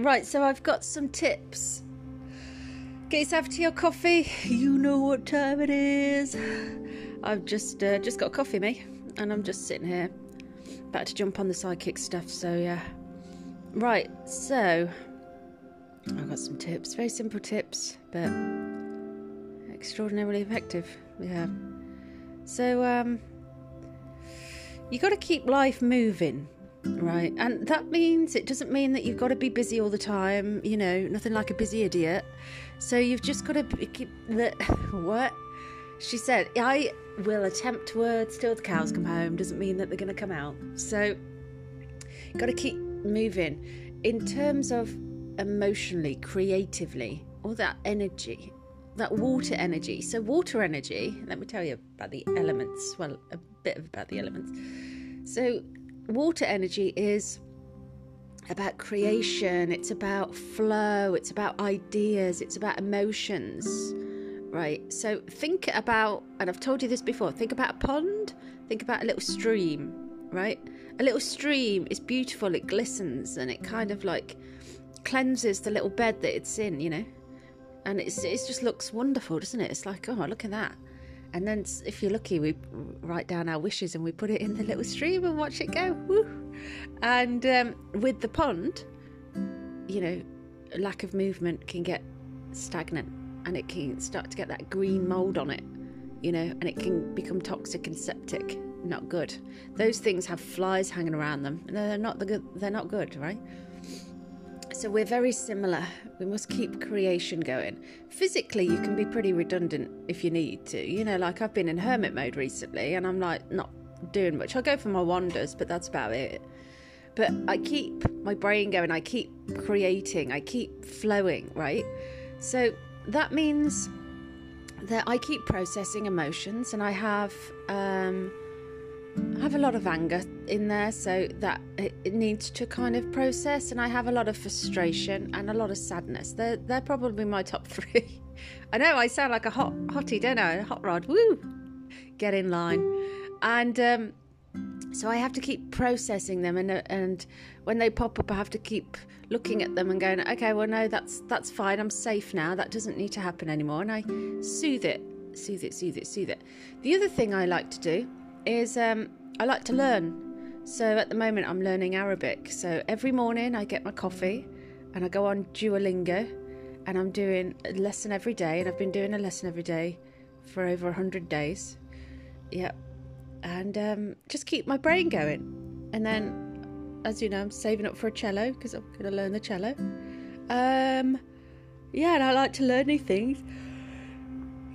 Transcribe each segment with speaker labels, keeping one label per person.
Speaker 1: Right, so I've got some tips. Get yourself tea or coffee. You know what time it is. I've just uh, just got coffee, me, and I'm just sitting here, about to jump on the psychic stuff. So yeah, right. So I've got some tips. Very simple tips, but extraordinarily effective. Yeah. So um, you got to keep life moving right and that means it doesn't mean that you've got to be busy all the time you know nothing like a busy idiot. So you've just got to keep the what? She said i will attempt words till the cows come home. Doesn't mean that they're going to come out. So got to keep moving. In terms of emotionally creatively all that energy that water energy. So water energy let me tell you about the elements. Well a bit about the elements. So water energy is about creation, it's about flow, it's about ideas, it's about emotions, right? So think about, and I've told you this before, think about a pond, think about a little stream, right? A little stream is beautiful, it glistens and it kind of like cleanses the little bed that it's in, you know? And it's, it just looks wonderful, doesn't it? It's like, oh, look at that. And then, if you're lucky, we write down our wishes and we put it in the little stream and watch it go. Woo! And um, with the pond, you know, lack of movement can get stagnant and it can start to get that green mold on it, you know, and it can become toxic and septic. Not good. Those things have flies hanging around them. They're not the good. They're not good, right? So we're very similar. We must keep creation going. Physically, you can be pretty redundant if you need to. You know, like I've been in hermit mode recently and I'm like not doing much. I'll go for my wanders, but that's about it. But I keep my brain going, I keep creating, I keep flowing, right? So that means that I keep processing emotions and I have um, have a lot of anger in there, so that it needs to kind of process, and I have a lot of frustration and a lot of sadness. They're they're probably my top three. I know I sound like a hot hottie, don't I? Hot rod, woo! Get in line, and um, so I have to keep processing them, and and when they pop up, I have to keep looking at them and going, okay, well no, that's that's fine. I'm safe now. That doesn't need to happen anymore, and I soothe it, soothe it, soothe it, soothe it. The other thing I like to do is um, I like to learn. So at the moment, I'm learning Arabic. So every morning, I get my coffee and I go on Duolingo and I'm doing a lesson every day. And I've been doing a lesson every day for over 100 days. Yep. And um, just keep my brain going. And then, as you know, I'm saving up for a cello because I'm going to learn the cello. Um, yeah, and I like to learn new things.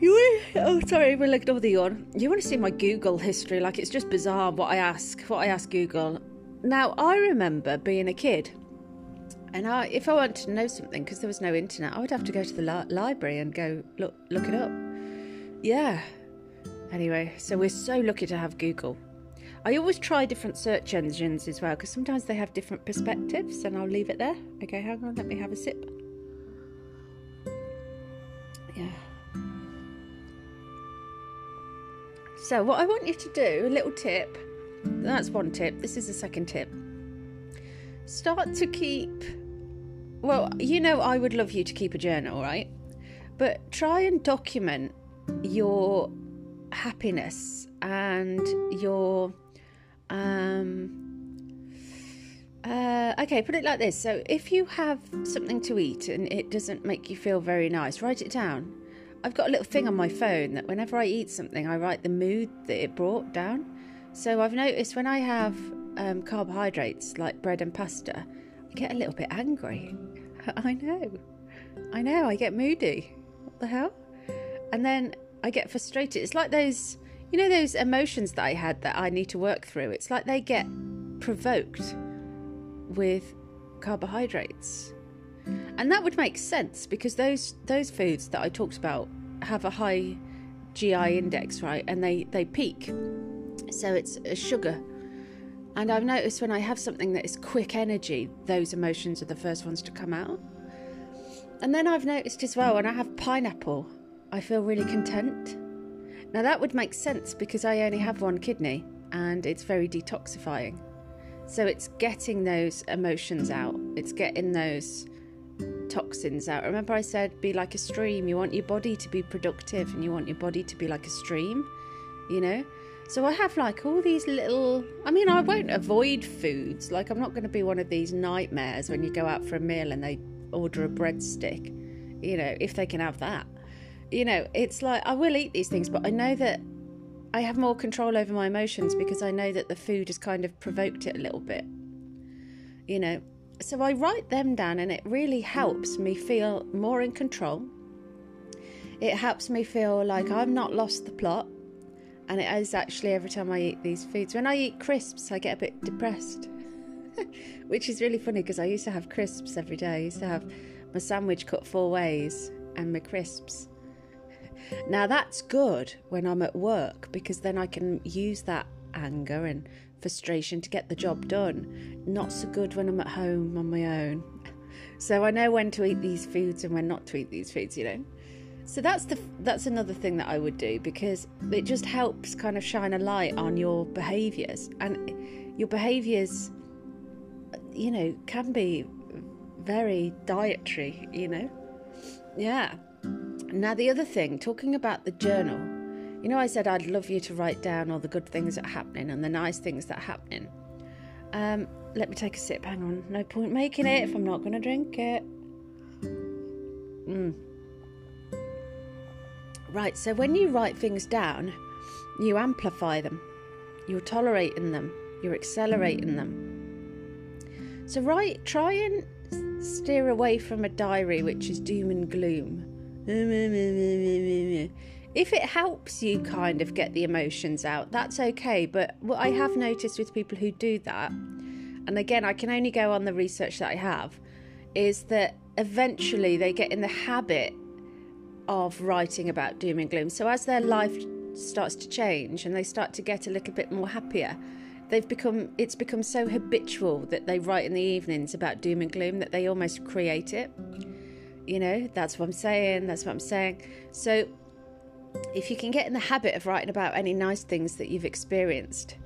Speaker 1: You oh sorry, we'll ignore the yawn. You want to see my Google history? Like it's just bizarre what I ask, what I ask Google. Now I remember being a kid, and I, if I wanted to know something, because there was no internet, I would have to go to the li- library and go look look it up. Yeah. Anyway, so we're so lucky to have Google. I always try different search engines as well because sometimes they have different perspectives, and I'll leave it there. Okay, hang on, let me have a sip. Yeah. So, what I want you to do, a little tip, that's one tip. This is the second tip. Start to keep, well, you know, I would love you to keep a journal, right? But try and document your happiness and your, um, uh, okay, put it like this. So, if you have something to eat and it doesn't make you feel very nice, write it down I've got a little thing on my phone that whenever I eat something, I write the mood that it brought down. So I've noticed when I have um, carbohydrates like bread and pasta, I get a little bit angry. I know. I know, I get moody. What the hell? And then I get frustrated. It's like those, you know, those emotions that I had that I need to work through. It's like they get provoked with carbohydrates. And that would make sense because those those foods that I talked about have a high GI index, right? And they they peak. So it's a sugar. And I've noticed when I have something that is quick energy, those emotions are the first ones to come out. And then I've noticed as well when I have pineapple, I feel really content. Now that would make sense because I only have one kidney and it's very detoxifying. So it's getting those emotions out. It's getting those toxins out. Remember, I said be like a stream. You want your body to be productive and you want your body to be like a stream, you know? So I have like all these little. I mean, I won't avoid foods. Like, I'm not going to be one of these nightmares when you go out for a meal and they order a breadstick, you know, if they can have that. You know, it's like I will eat these things, but I know that I have more control over my emotions because I know that the food has kind of provoked it a little bit. You know, so I write them down and it really helps me feel more in control. It helps me feel like I've not lost the plot. And it is actually every time I eat these foods. When I eat crisps, I get a bit depressed, which is really funny because I used to have crisps every day. I used to have my sandwich cut four ways and my crisps. Now that's good when I'm at work because then I can use that anger and frustration to get the job done. Not so good when I'm at home on my own. So I know when to eat these foods and when not to eat these foods, you know. So that's the that's another thing that I would do because it just helps kind of shine a light on your behaviors and your behaviors you know can be very dietary, you know. Yeah. Now the other thing, talking about the journal, you know, I said I'd love you to write down all the good things that are happening and the nice things that are happening. Um, let me take a sip. Hang on. No point making it if I'm not going to drink it. Mm. Right, so when you write things down, you amplify them. You're tolerating them. You're accelerating them. So, right, try and steer away from a diary which is doom and gloom. If it helps you kind of get the emotions out, that's okay. But what I have noticed with people who do that, and again, I can only go on the research that I have, is that eventually they get in the habit of writing about doom and gloom. So as their life starts to change and they start to get a little bit more happier, they've become it's become so habitual that they write in the evenings about doom and gloom that they almost create it. You know, that's what I'm saying, that's what I'm saying. So if you can get in the habit of writing about any nice things that you've experienced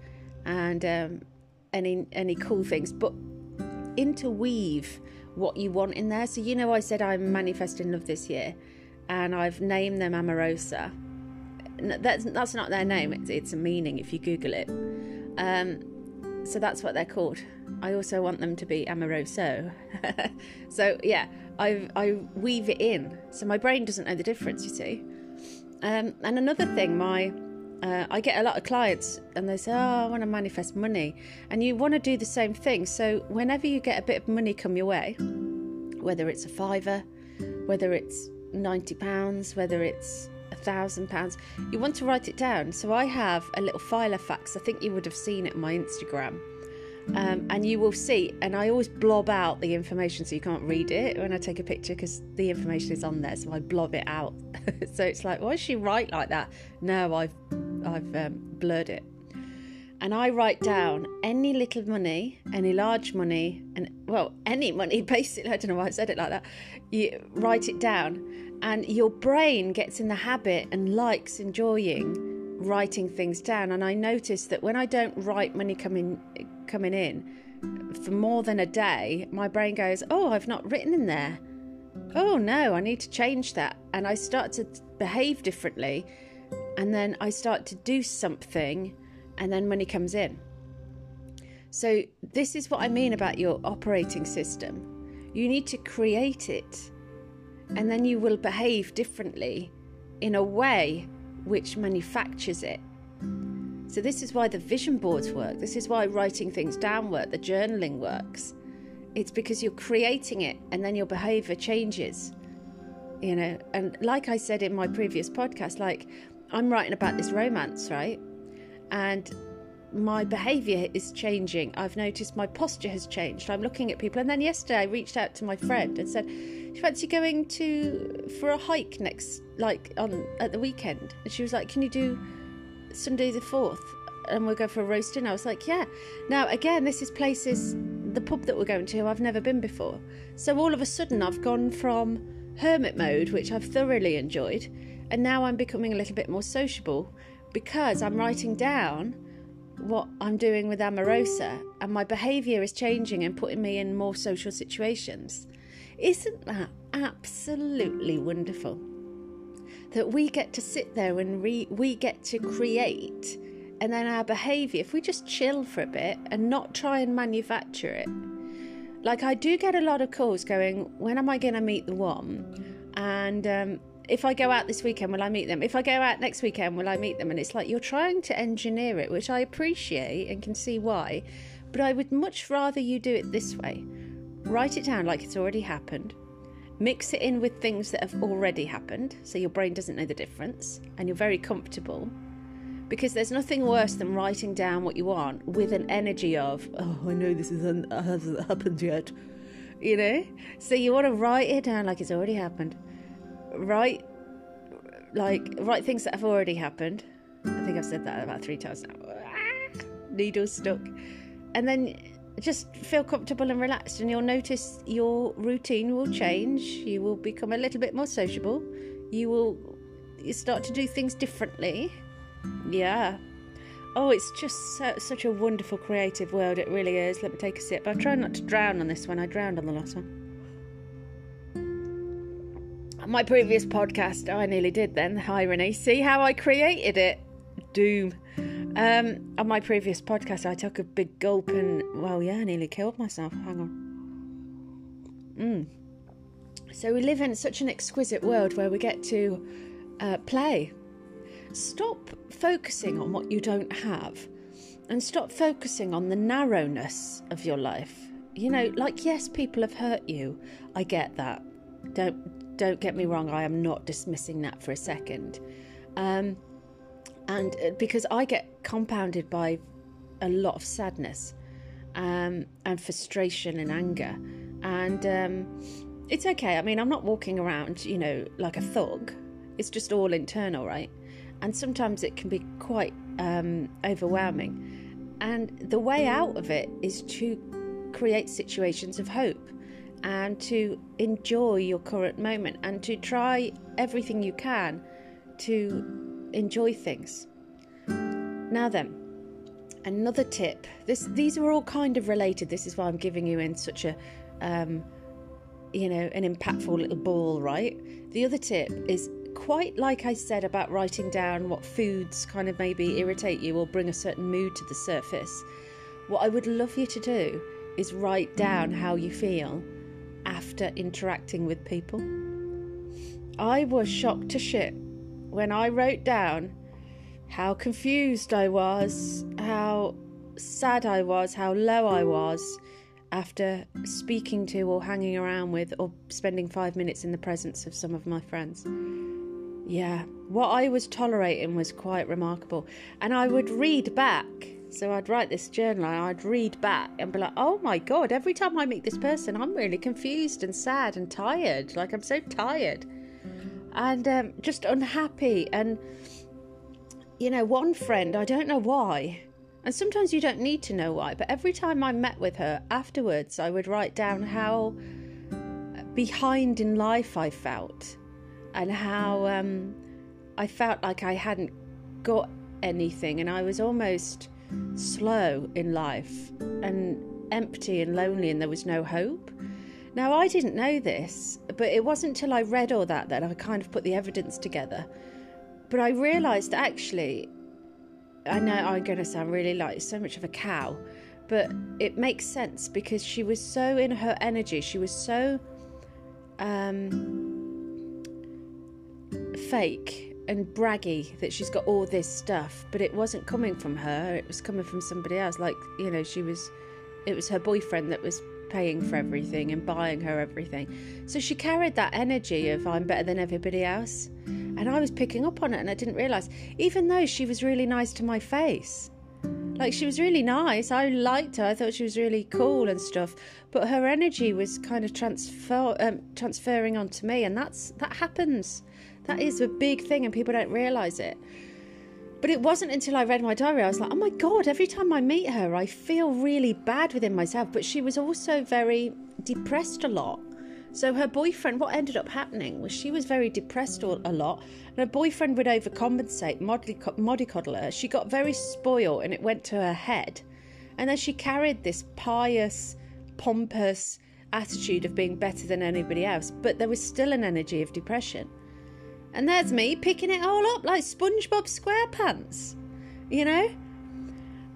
Speaker 1: and um, any any cool things, but interweave what you want in there. So you know, I said I'm manifesting love this year, and I've named them Amorosa. That's that's not their name; it's, it's a meaning if you Google it. Um, so that's what they're called. I also want them to be amoroso. so yeah, I I weave it in, so my brain doesn't know the difference. You see. Um, and another thing, my uh, I get a lot of clients and they say, Oh, I want to manifest money. And you want to do the same thing. So, whenever you get a bit of money come your way, whether it's a fiver, whether it's £90, whether it's a thousand pounds, you want to write it down. So, I have a little Filofax. I think you would have seen it on my Instagram um, and you will see. And I always blob out the information so you can't read it when I take a picture because the information is on there. So I blob it out. so it's like, why does she write like that? No, I've I've um, blurred it. And I write down any little money, any large money, and well, any money basically. I don't know why I said it like that. You write it down, and your brain gets in the habit and likes enjoying writing things down. And I notice that when I don't write money coming coming in for more than a day, my brain goes, "Oh, I've not written in there. Oh no, I need to change that." And I start to behave differently, and then I start to do something, and then money comes in. So this is what I mean about your operating system. You need to create it, and then you will behave differently in a way which manufactures it. So, this is why the vision boards work. This is why writing things down work, the journaling works. It's because you're creating it and then your behavior changes. You know, and like I said in my previous podcast, like I'm writing about this romance, right? And my behavior is changing. I've noticed my posture has changed. I'm looking at people. And then yesterday I reached out to my friend and said, you fancy going to for a hike next like on at the weekend and she was like can you do sunday the 4th and we'll go for a roast dinner. I was like yeah. Now again this is places the pub that we're going to i've never been before. So all of a sudden i've gone from hermit mode which i've thoroughly enjoyed and now i'm becoming a little bit more sociable because i'm writing down what i'm doing with amorosa and my behavior is changing and putting me in more social situations. Isn't that absolutely wonderful. That we get to sit there and re- we get to create, and then our behaviour, if we just chill for a bit and not try and manufacture it. Like, I do get a lot of calls going, When am I going to meet the one? And um, if I go out this weekend, will I meet them? If I go out next weekend, will I meet them? And it's like you're trying to engineer it, which I appreciate and can see why. But I would much rather you do it this way write it down like it's already happened, mix it in with things that have already happened, so your brain doesn't know the difference, and you're very comfortable. Because there's nothing worse than writing down what you want with an energy of, oh, I know this isn't, hasn't happened yet. You know? So you want to write it down like it's already happened. Write, like, write things that have already happened. I think I've said that about three times now. Needle stuck. And then just feel comfortable and relaxed, and you'll notice your routine will change. You will become a little bit more sociable. You will you start to do things differently. Yeah. Oh, it's just so, such a wonderful creative world. It really is. Let me take a sip. I try not to drown on this one. I drowned on the last one. My previous podcast, I nearly did then. Renee. See how I created it? Doom. Um, on my previous podcast, I took a big gulp and, well, yeah, nearly killed myself. Hang on. Mm. So we live in such an exquisite world where we get to uh, play. Stop focusing on what you don't have and stop focusing on the narrowness of your life. You know, like yes, people have hurt you. I get that. Don't don't get me wrong. I am not dismissing that for a second. Um, and uh, because I get compounded by a lot of sadness um, and frustration and anger, and um, it's okay. I mean, I'm not walking around, you know, like a thug. It's just all internal, right? And sometimes it can be quite um, overwhelming. And the way out of it is to create situations of hope and to enjoy your current moment and to try everything you can to enjoy things. Now then, another tip. This these are all kind of related. This is why I'm giving you in such a um, you know, an impactful little ball, right? The other tip is quite like I said about writing down what foods kind of maybe irritate you or bring a certain mood to the surface. What I would love you to do is write down how you feel after interacting with people. I was shocked to shit when I wrote down how confused I was, how sad I was, how low I was after speaking to or hanging around with or spending five minutes in the presence of some of my friends. Yeah, what I was tolerating was quite remarkable. And I would read back. So I'd write this journal and I'd read back and be like, oh my God, every time I meet this person, I'm really confused and sad and tired. Like, I'm so tired and um, just unhappy. And, you know, one friend, I don't know why, and sometimes you don't need to know why, but every time I met with her afterwards, I would write down how behind in life I felt and how um, I felt like I hadn't got anything and I was almost slow in life and empty and lonely and there was no hope. Now, I didn't know this, but it wasn't until I read all that that I kind of put the evidence together. But I realised actually, I know I'm going to sound really like so much of a cow, but it makes sense because she was so in her energy, she was so um, fake and braggy that she's got all this stuff, but it wasn't coming from her, it was coming from somebody else. Like, you know, she was, it was her boyfriend that was paying for everything and buying her everything. So she carried that energy of I'm better than everybody else. And I was picking up on it and I didn't realize, even though she was really nice to my face. Like she was really nice. I liked her. I thought she was really cool and stuff. But her energy was kind of transfer um, transferring onto me, and that's that happens. That is a big thing, and people don't realize it. But it wasn't until I read my diary, I was like, oh my God, every time I meet her, I feel really bad within myself. But she was also very depressed a lot. So her boyfriend, what ended up happening was she was very depressed all, a lot, and her boyfriend would overcompensate, mollycoddle her. She got very spoiled, and it went to her head. And then she carried this pious, pompous, attitude of being better than anybody else, but there was still an energy of depression. And there's me picking it all up like SpongeBob SquarePants, you know?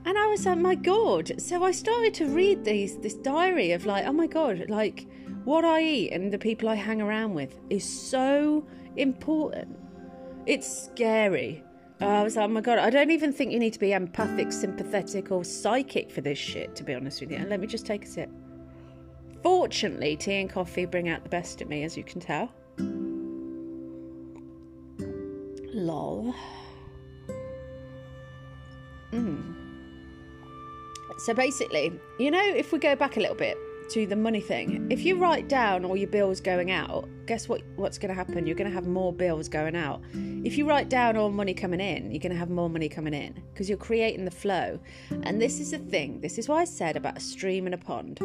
Speaker 1: And I was like, my God. So I started to read these this diary of like, oh my God, like what I eat and the people I hang around with is so important. It's scary. Uh, I was like, oh my God, I don't even think you need to be empathic, sympathetic, or psychic for this shit, to be honest with you. And let me just take a sip. Fortunately, tea and coffee bring out the best in me, as you can tell. Lol. Mm. So basically, you know, if we go back a little bit to the money thing, if you write down all your bills going out, guess what? What's going to happen? You're going to have more bills going out. If you write down all money coming in, you're going to have more money coming in because you're creating the flow. And this is the thing. This is why I said about a stream and a pond.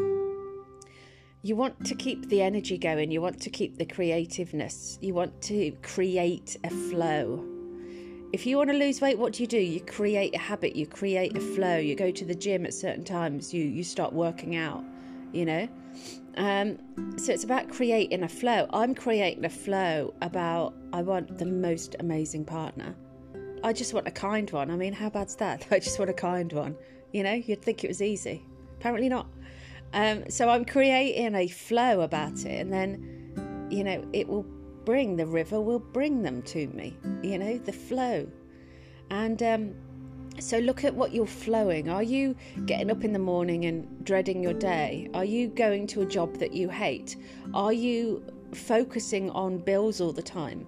Speaker 1: You want to keep the energy going. You want to keep the creativeness. You want to create a flow if you want to lose weight, what do you do? You create a habit, you create a flow, you go to the gym at certain times, you, you start working out, you know? Um, so it's about creating a flow. I'm creating a flow about I want the most amazing partner. I just want a kind one. I mean, how bad's that? I just want a kind one. You know, you'd think it was easy. Apparently not. Um, so I'm creating a flow about it, and then, you know, it will bring, the river will bring them to me, you know, the flow. And um, so look at what you're flowing. Are you getting up in the morning and dreading your day? Are you going to a job that you hate? Are you focusing on bills all the time?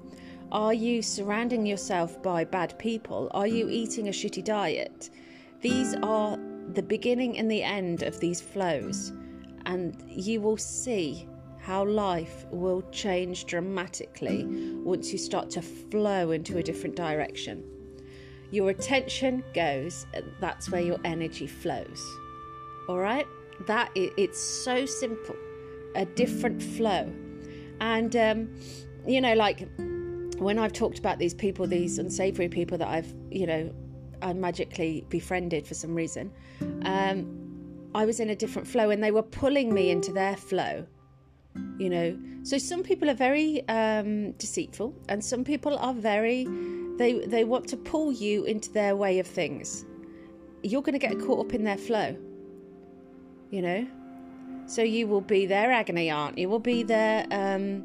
Speaker 1: Are you surrounding yourself by bad people? Are you eating a shitty diet? These are the beginning and the end of these flows, and you will see how life will change dramatically once you start to flow into a different direction. Your attention goes, and that's where your energy flows. All right? That it's so simple. A different flow. And um, you know, like when I've talked about these people, these unsavory people that I've, you know, I magically befriended for some reason, um, I was in a different flow and they were pulling me into their flow you know? So some people are very um, deceitful and some people are very they they want to pull you into their way of things. You're going to get caught up in their flow you know? So you will be their agony aunt you will be their um,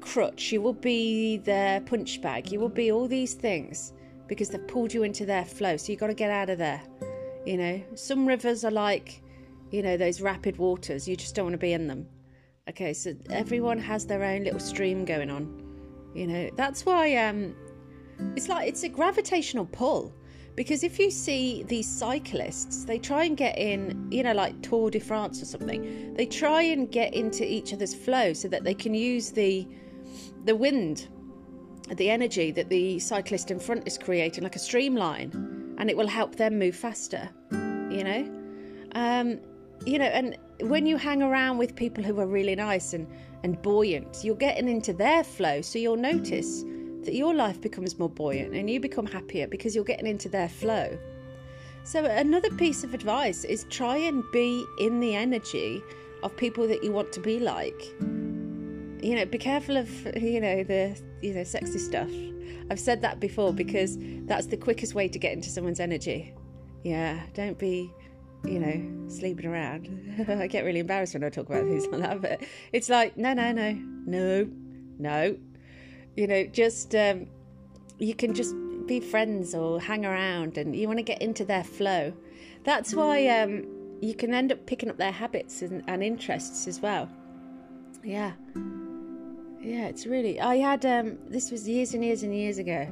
Speaker 1: crutch you will be their punch bag you will be all these things because they've pulled you into their flow so you've got to get out of there you know some rivers are like you know those rapid waters you just don't want to be in them Okay, so everyone has their own little stream going on. You know, that's why um, it's like it's a gravitational pull. Because if you see these cyclists, they try and get in, you know, like Tour de France or something. They try and get into each other's flow so that they can use the the wind, the energy that the cyclist in front is creating, like a streamline, and it will help them move faster. You know, um, you know, and when you hang around with people who are really nice and, and buoyant, you're getting into their flow. So you'll notice that your life becomes more buoyant and you become happier because you're getting into their flow. So, another piece of advice is try and be in the energy of people that you want to be like. You know, be careful of, you know, the, you know, sexy stuff. I've said that before because that's the quickest way to get into someone's energy. Yeah, don't be you know, sleeping around. I get really embarrassed when I talk about things like that, but it's like, no, no, no, no, no. You know, just, um, you can just be friends or hang around and you want to get into their flow. That's why um, you can end up picking up their habits and, and interests as well. Yeah. Yeah, it's really. I had, um, this was years and years and years ago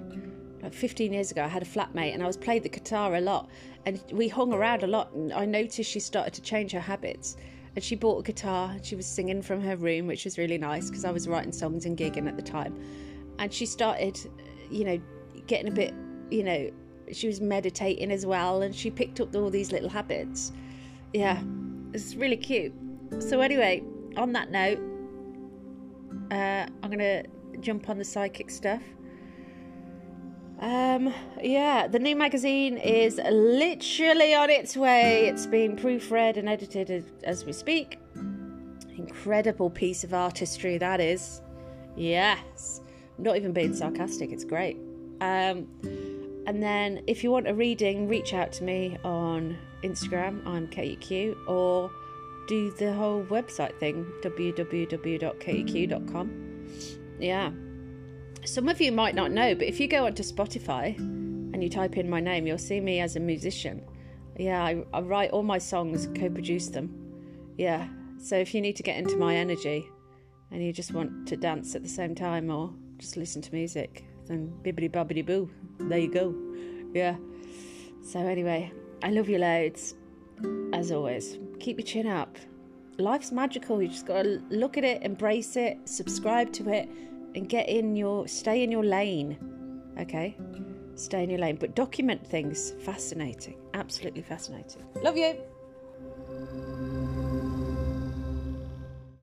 Speaker 1: like 15 years ago, I had a flatmate and I was playing the guitar a lot and we hung around a lot. And I noticed she started to change her habits. And she bought a guitar she was singing from her room, which was really nice because I was writing songs and gigging at the time. And she started, you know, getting a bit, you know, she was meditating as well and she picked up all these little habits. Yeah, it's really cute. So, anyway, on that note, uh, I'm to jump on the psychic stuff. Um, yeah, the new magazine is literally on its way. It's being proofread and edited as, we speak. Incredible piece of artistry that is. Yes. not even being sarcastic, it's great. Um, and then if you want a reading, reach out to me on Instagram. I'm KQ or do the whole website thing www.keq.com. Yeah. Some of you might not know, but if you go onto Spotify and you type in my name, you'll see me as a musician. Yeah, I, I write all my songs, co produce them. Yeah. So if you need to get into my energy and you just want to dance at the same time or just listen to music, then bibbidi bobbidi boo. There you go. Yeah. So anyway, I love you loads. As always, keep your chin up. Life's magical. You just got to look at it, embrace it, subscribe to it, and get in your stay in your lane. Okay? Stay in your lane, but document things. Fascinating. Absolutely fascinating. Love you.